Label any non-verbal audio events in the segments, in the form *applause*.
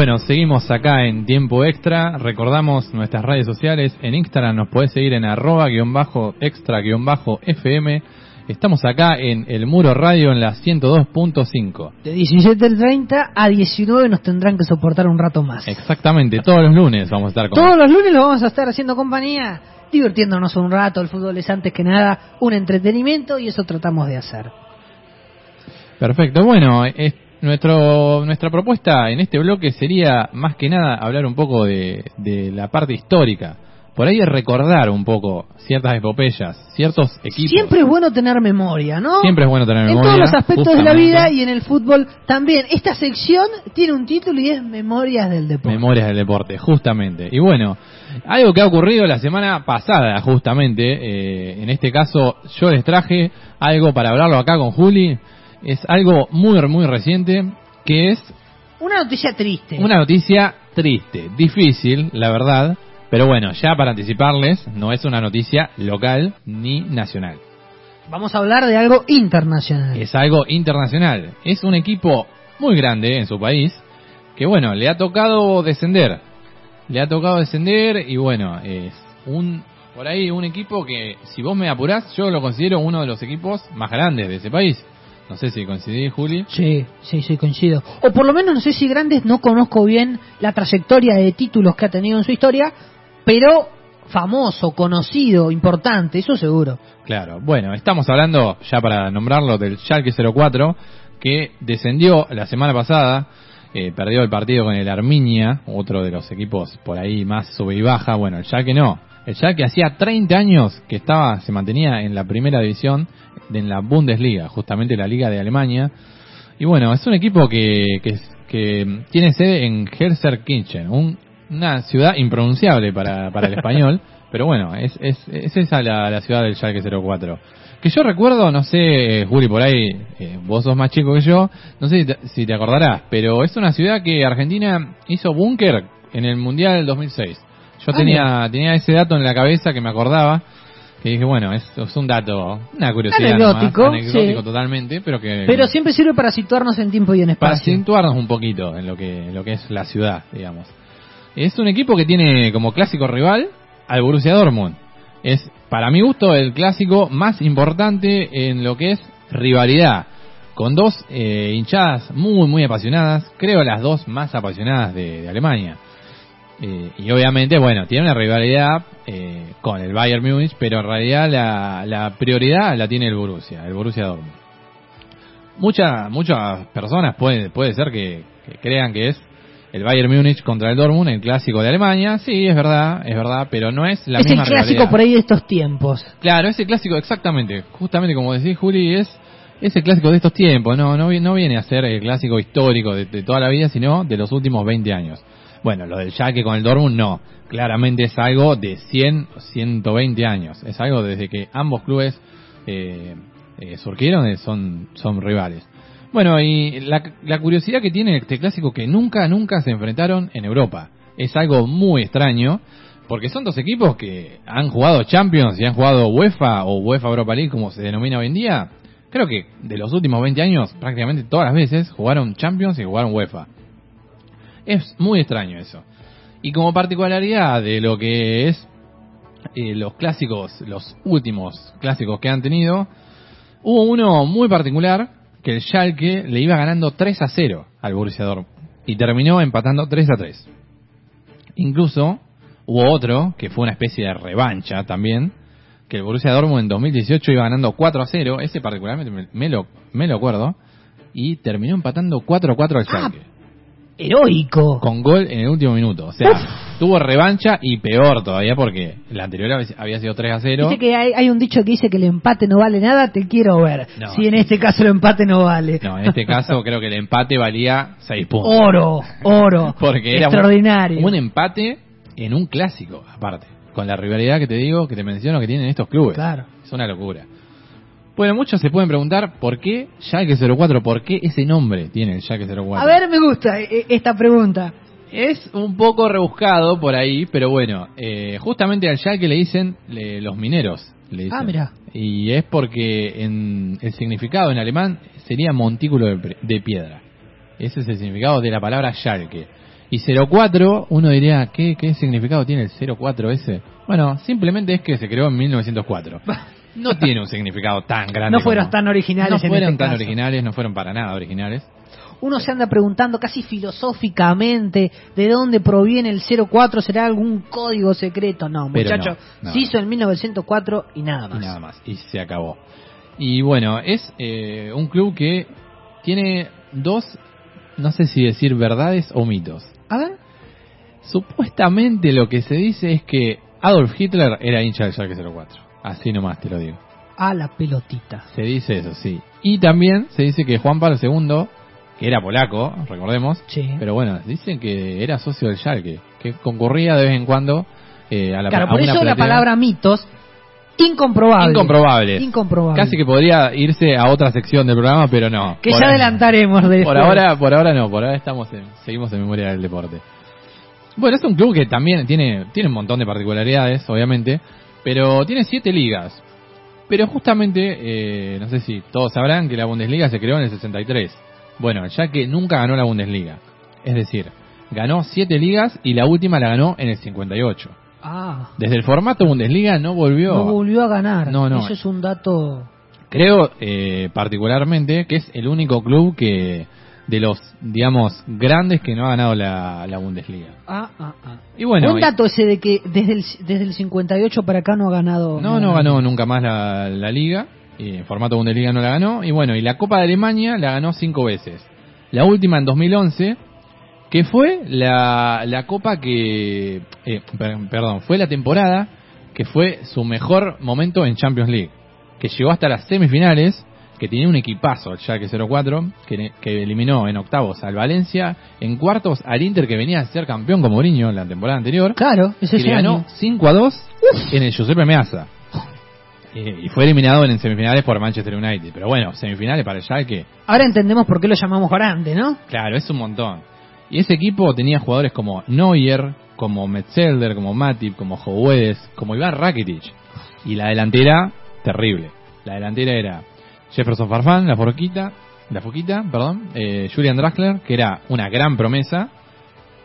Bueno, seguimos acá en tiempo extra. Recordamos nuestras redes sociales. En Instagram nos podés seguir en arroba guion bajo extra guion bajo FM. Estamos acá en El Muro Radio en la 102.5. De 17.30 a 19 nos tendrán que soportar un rato más. Exactamente, todos los lunes vamos a estar con... Todos los lunes lo vamos a estar haciendo compañía, divirtiéndonos un rato. El fútbol es antes que nada un entretenimiento y eso tratamos de hacer. Perfecto, bueno, es nuestro, nuestra propuesta en este bloque sería más que nada hablar un poco de, de la parte histórica por ahí es recordar un poco ciertas epopeyas, ciertos equipos. Siempre es bueno tener memoria, ¿no? Siempre es bueno tener memoria. En todos los aspectos de la vida y en el fútbol también. Esta sección tiene un título y es Memorias del Deporte. Memorias del Deporte, justamente. Y bueno, algo que ha ocurrido la semana pasada, justamente, eh, en este caso yo les traje algo para hablarlo acá con Juli. Es algo muy, muy reciente, que es... Una noticia triste. Una noticia triste, difícil, la verdad pero bueno, ya para anticiparles, no es una noticia local ni nacional. Vamos a hablar de algo internacional. Es algo internacional. Es un equipo muy grande en su país que bueno, le ha tocado descender. Le ha tocado descender y bueno, es un por ahí un equipo que si vos me apurás, yo lo considero uno de los equipos más grandes de ese país. No sé si coincidís, Juli. Sí, sí, sí, coincido. O por lo menos no sé si grandes, no conozco bien la trayectoria de títulos que ha tenido en su historia, pero famoso, conocido, importante, eso seguro. Claro, bueno, estamos hablando, ya para nombrarlo, del Schalke 04, que descendió la semana pasada, eh, perdió el partido con el Arminia, otro de los equipos por ahí más sube y baja, bueno, el Schalke no, el Schalke hacía 30 años que estaba, se mantenía en la primera división, en la Bundesliga, justamente la Liga de Alemania, y bueno, es un equipo que, que, que tiene sede en Herzer-Kirchen, un una ciudad impronunciable para, para el español, *laughs* pero bueno, es, es, es esa la, la ciudad del Schalke 04. Que yo recuerdo, no sé, Juli, por ahí, eh, vos sos más chico que yo, no sé si te, si te acordarás, pero es una ciudad que Argentina hizo búnker en el Mundial del 2006. Yo ah, tenía, tenía ese dato en la cabeza que me acordaba, que dije, bueno, es, es un dato, una curiosidad. Anecdótico. anecdótico totalmente, pero que... Pero siempre sirve para situarnos en tiempo y en espacio. Para situarnos un poquito en lo que, en lo que es la ciudad, digamos. Es un equipo que tiene como clásico rival al Borussia Dortmund. Es, para mi gusto, el clásico más importante en lo que es rivalidad. Con dos eh, hinchadas muy, muy apasionadas. Creo las dos más apasionadas de, Alemania. Eh, y obviamente, bueno, tiene una rivalidad eh, con el Bayern Múnich, pero en realidad la, la, prioridad la tiene el Borussia, el Borussia Dortmund. Muchas muchas personas puede, puede ser que crean que es el Bayern Múnich contra el Dortmund, el clásico de Alemania, sí, es verdad, es verdad, pero no es la misma Es el clásico por ahí de estos tiempos. Claro, ese clásico, exactamente, justamente como decís Juli, es ese clásico de estos tiempos, no, no, no viene a ser el clásico histórico de, toda la vida, sino de los últimos 20 años. Bueno, lo del Schalke con el Dortmund no, claramente es algo de 100, 120 años, es algo desde que ambos clubes eh, eh, surgieron, eh, son, son rivales. Bueno, y la, curiosidad que tiene este clásico que nunca, nunca se enfrentaron en Europa. Es algo muy extraño, porque son dos equipos que han jugado Champions y han jugado UEFA o UEFA Europa League, como se denomina hoy en día. Creo que de los últimos 20 años, prácticamente todas las veces jugaron Champions y jugaron UEFA. Es muy extraño eso. Y como particularidad de lo que es eh, los clásicos, los últimos clásicos que han tenido, hubo uno muy particular que el Schalke le iba ganando 3 a 0 al Borussia Dortmund y terminó empatando 3 a 3. Incluso hubo otro que fue una especie de revancha también, que el Borussia Dortmund en 2018 iba ganando 4 a 0, ese particularmente me, lo, me lo acuerdo, y terminó empatando 4 a 4 al ah, Schalke heroico. Con gol en el último minuto. O sea, tuvo revancha y peor todavía porque la anterior había sido 3 a 0. Dice que hay, un dicho que dice que el empate no vale nada, te quiero ver. si en este caso el empate no vale. No, en este caso *laughs* creo que el empate valía 6 puntos. Oro, oro. *laughs* porque era extraordinario. Un, empate en un clásico, aparte. Con la rivalidad que te digo, que te menciono que tienen estos clubes. Claro. Es una locura. Bueno, muchos se pueden preguntar por qué Schalke 04, por qué ese nombre tiene el Schalke 04. A ver, me gusta eh, esta pregunta. Es un poco rebuscado por ahí, pero bueno, eh, justamente al Schalke le dicen los mineros. Le Ah, mira. Y es porque en el significado en alemán sería montículo de, piedra. Ese es el significado de la palabra Schalke. Y 04, uno diría, ¿qué, ¿qué significado tiene el 04 ese? Bueno, simplemente es que se creó en 1904. *laughs* No tiene un significado tan grande. No fueron como- tan originales No en fueron este tan caso. originales, no fueron para nada originales. Uno se anda preguntando casi filosóficamente de dónde proviene el 04, ¿será algún código secreto? No, muchacho, no, no. se hizo en 1904 y nada más. Y nada más. Y se acabó. Y bueno, es eh, un club que tiene dos, no sé si decir verdades o mitos. A ver, Supuestamente lo que se dice es que Adolf Hitler era hincha del Schalke 04. Así nomás te lo digo. a la pelotita. Se dice eso, sí. Y también se dice que Juan Pablo II, que era polaco, recordemos, Sí. pero bueno, dicen que era socio del Schalke, que concurría de vez en cuando eh, a la Claro, a por una eso la palabra mitos, incomprobable. Incomprobables. Incomprobable. Casi que podría irse a otra sección del programa, pero no. Que Por ya ahora- adelantaremos de Por ahora, por ahora no, por ahora estamos en- seguimos en memoria del deporte. Bueno, es un club que también tiene, tiene un montón de particularidades, obviamente, pero tiene siete ligas. Pero justamente, eh, no sé si todos sabrán que la Bundesliga se creó en el 63. Bueno, ya que nunca ganó la Bundesliga. Es decir, ganó siete ligas y la última la ganó en el 58. Ah, Desde el formato Bundesliga no volvió. no volvió a ganar. No, no. Eso es un dato... Creo eh, particularmente que es el único club que de los, digamos, grandes que no ha ganado la, la Bundesliga. Ah, ah, ah. Y bueno, un dato ese de que desde el, desde el 58 para acá no ha ganado... no, no ganó nunca más la, la liga, y en formato Bundesliga no la ganó, y bueno, y la Copa de Alemania la ganó cinco veces. La última en 2011, que fue la, la Copa que, eh, per- perdón, fue la temporada que fue su mejor momento en Champions League, que llegó hasta las semifinales, que tenía un equipazo, el Schalke 04, que, que eliminó en octavos al Valencia, en cuartos al Inter que venía a ser campeón como Mourinho en la temporada anterior, Claro, ese que le ganó 5 a 2 en el Giuseppe Meazza. Eh, y fue eliminado en semifinales por Manchester United. Pero bueno, semifinales para el Schalke, Ahora entendemos por qué lo llamamos grande, ¿no? claro, es un montón. Y ese equipo tenía jugadores como Neuer, como Metzelder, como Matip, como Jovedes, como Iván Rakitic. Y la delantera, terrible. La delantera era Jefferson Farfán, la forquita, la foquita, perdón, eh, Julian Draxler, que era una gran promesa.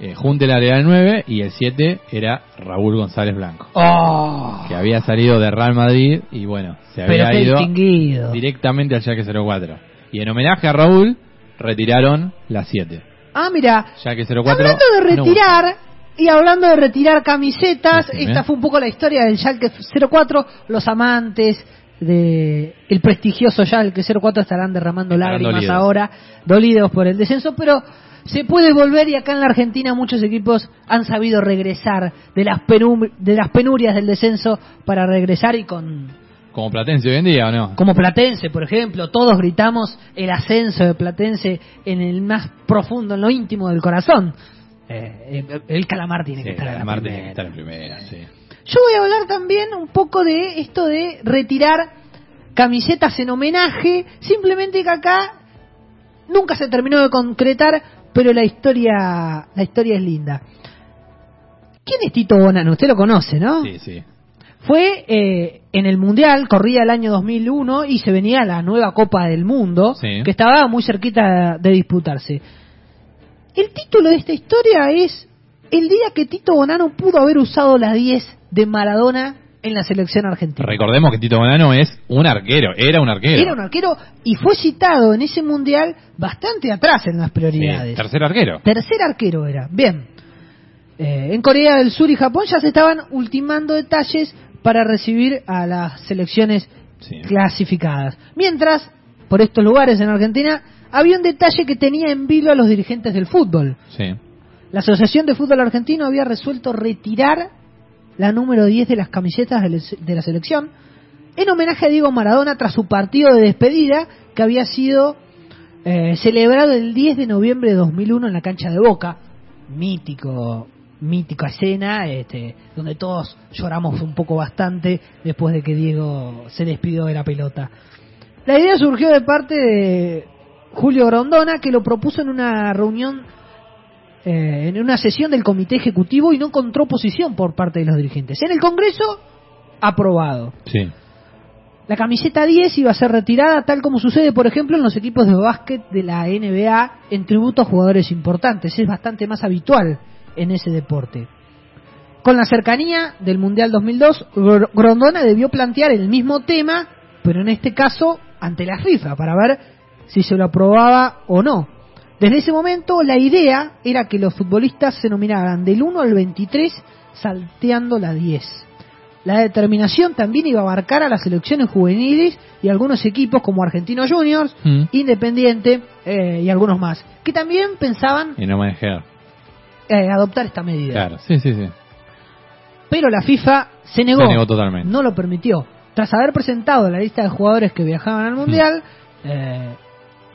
Eh, Juntelar era el 9 y el 7 era Raúl González Blanco ¡Oh! que había salido de Real Madrid y bueno, se Pero había ido directamente al Schalke 04. Y en homenaje a Raúl, retiraron las 7. Ah, mira, Schalke 04. hablando de no retirar y hablando de retirar camisetas, Sí, sí, esta ¿eh? fue un poco la historia del Schalke 04. Los amantes de el prestigioso Schalke 04 estarán derramando Estarán lágrimas dolidos. ahora, dolidos por el descenso, pero se puede volver y acá en la Argentina muchos equipos han sabido regresar de las, de las penurias del descenso para regresar y con. Como Platense hoy en día, ¿o no? como Platense, por ejemplo, todos gritamos el ascenso de Platense en el más profundo, en lo íntimo del corazón. Eh, el calamar tiene que estar en tiene que estar en primera, sí. Yo voy a hablar también un poco de esto de retirar camisetas en homenaje, simplemente que acá nunca se terminó de concretar, pero la historia, la historia es linda. ¿Quién es Tito Bonano? Usted lo conoce, ¿no? Sí, sí. Fue eh, en el Mundial, corría el año 2001 y se venía la nueva Copa del Mundo, Sí. que estaba muy cerquita de disputarse. El título de esta historia es el día que Tito Bonano pudo haber usado la 10 de Maradona en la selección argentina. Recordemos que Tito Bonano es un arquero, era un arquero. Era un arquero y fue citado en ese Mundial bastante atrás en las Sí, prioridades. tercer arquero. Tercer arquero era. Bien. Eh, en Corea del Sur y Japón ya se estaban ultimando detalles para recibir a las selecciones Sí. clasificadas. Mientras, por estos lugares en Argentina, había un detalle que tenía en vilo a los dirigentes del fútbol. Sí. La Asociación de Fútbol Argentino había resuelto retirar la número 10 de las camisetas de la- selección en homenaje a Diego Maradona tras su partido de despedida que había sido eh, celebrado el 10 de noviembre de 2001 en la cancha de Boca. Mítico, mítica escena, este, donde todos lloramos un poco bastante después de que Diego se despidió de la pelota. La idea surgió de parte de Julio Grondona, que lo propuso en una reunión, eh, en una sesión del comité ejecutivo y no encontró oposición por parte de los dirigentes. En el Congreso, aprobado. Sí. La camiseta 10 iba a ser retirada tal como sucede, por ejemplo, en los equipos de básquet de la NBA en tributo a jugadores importantes. Es bastante más habitual en ese deporte. Con la cercanía del Mundial 2002, Gr- Grondona debió plantear el mismo tema, pero en este caso ante la FIFA, para ver si se lo aprobaba o no. Desde ese momento, la idea era que los futbolistas se nominaran del 1 al 23, salteando la 10. La determinación también iba a abarcar a las selecciones juveniles y algunos equipos como Argentinos Juniors, Mm. Independiente eh, y algunos más, que también pensaban Y no dejé. eh, adoptar esta medida. Claro, sí, sí, sí. Pero la FIFA se negó, Se negó totalmente. no lo permitió. Tras haber presentado la lista de jugadores que viajaban al Mundial, eh,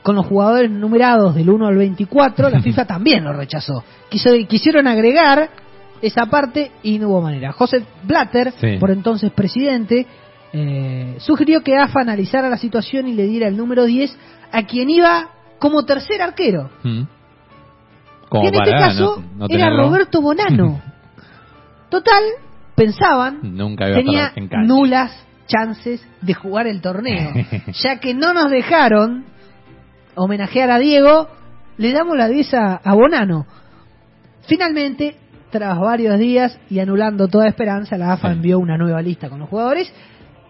con los jugadores numerados del 1 al 24, la *laughs* FIFA también lo rechazó. Quiso- quisieron agregar esa parte y no hubo manera. José Blatter, Sí. por entonces presidente, eh, sugirió que AFA analizara la situación y le diera el número 10 a quien iba como tercer arquero. Mm. Como que en este caso no, no era. Roberto Bonano. *laughs* Total, pensaban, Nunca tenía nulas chances de jugar el torneo. *laughs* ya que no nos dejaron homenajear a Diego, le damos la 10 a, a Bonano. Finalmente, tras varios días y anulando toda esperanza, la AFA envió una nueva lista con los jugadores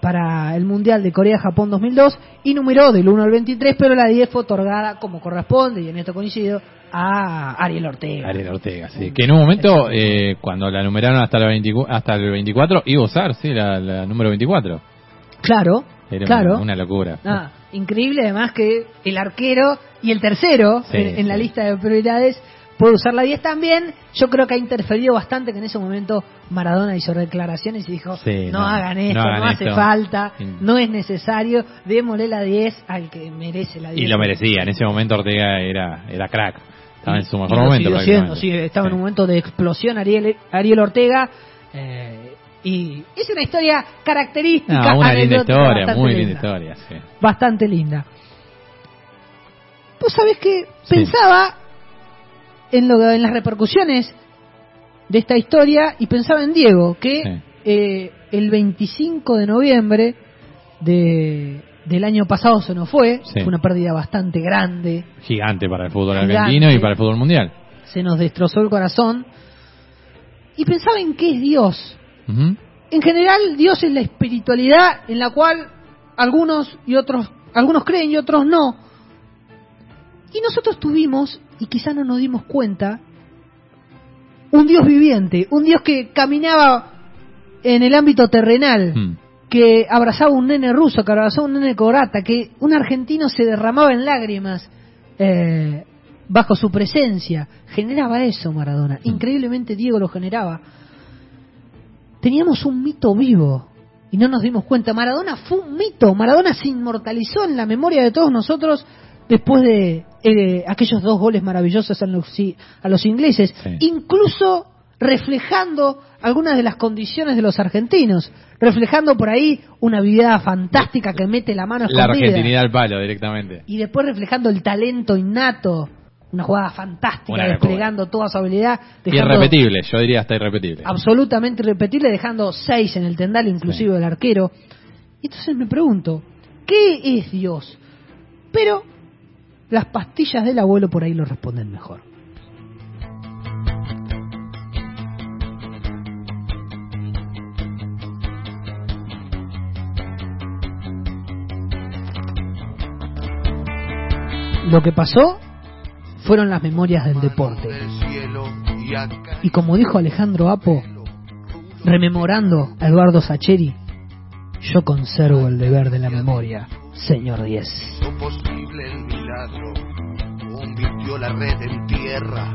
para el Mundial de Corea-Japón 2002 y numeró del 1 al 23, pero la 10 fue otorgada como corresponde, y en esto coincido, a Ariel Ortega. Ariel Ortega, sí. Que en un momento, eh, cuando la numeraron hasta, la 24, hasta el 24, iba a usar, sí, la, la número 24. Claro, Era claro. una, una locura. Ah, increíble además que el arquero y el tercero Sí, en, en la lista de prioridades puede usar la 10 también. Yo creo que ha interferido bastante que en ese momento Maradona hizo declaraciones y dijo, Sí, no, no, hagan esto, no hace esto". falta, no es necesario, démosle la 10 al que merece la 10. Y lo merecía. En ese momento Ortega era, era crack. Estaba en su mejor momento. siendo, estaba en un momento de explosión Ariel, Ariel Ortega. eh, y es una historia característica. No, una linda historia, muy linda historia, sí. bastante linda. Vos sabés que Sí. pensaba en, lo, en las repercusiones de esta historia y pensaba en Diego, que Sí. eh, el 25 de noviembre de, del año pasado se nos fue, fue una pérdida bastante grande, Gigante para el fútbol Gigante. argentino y para el fútbol mundial. se nos destrozó el corazón, y pensaba en qué es Dios. En general, Dios es la espiritualidad en la cual algunos y otros, algunos creen y otros no. Y nosotros tuvimos, y quizá no nos dimos cuenta, un Dios viviente, un Dios que caminaba en el ámbito terrenal, Mm. que abrazaba un nene ruso, que abrazaba un nene corata, que un argentino se derramaba en lágrimas eh, bajo su presencia. Generaba eso Maradona. Increíblemente Diego lo generaba. Teníamos un mito vivo y no nos dimos cuenta. Maradona fue un mito. Maradona se inmortalizó en la memoria de todos nosotros después de eh, aquellos dos goles maravillosos a los, a los ingleses. Sí. Incluso reflejando algunas de las condiciones de los argentinos, reflejando por ahí una vida fantástica que mete la mano La escondida argentinidad al palo directamente. y después reflejando el talento innato, una jugada fantástica, Una toda su habilidad, Irrepetible, yo diría hasta irrepetible. absolutamente irrepetible, dejando seis en el tendal, inclusive el arquero. Y entonces me pregunto, ¿qué es Dios? Pero las pastillas del abuelo por ahí lo responden mejor. Lo que pasó fueron las memorias del deporte. Y como dijo Alejandro Apo, rememorando a Eduardo Sacheri, yo conservo el deber de la memoria, señor 10. hizo posible el milagro, convirtió la red en tierra,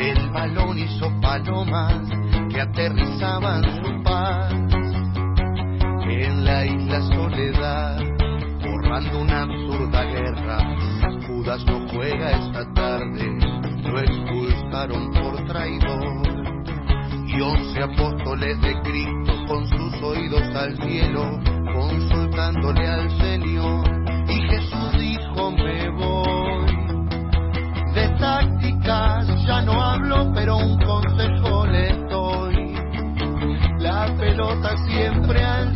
el balón hizo palomas que aterrizaban su paz. En la isla Soledad, borrando una absurda guerra, No juega esta tarde, lo expulsaron por traidor. Y once apóstoles de Cristo con sus oídos al cielo, consultándole al Señor. Y Jesús dijo, me voy. De tácticas ya no hablo, pero un consejo le doy. La pelota siempre al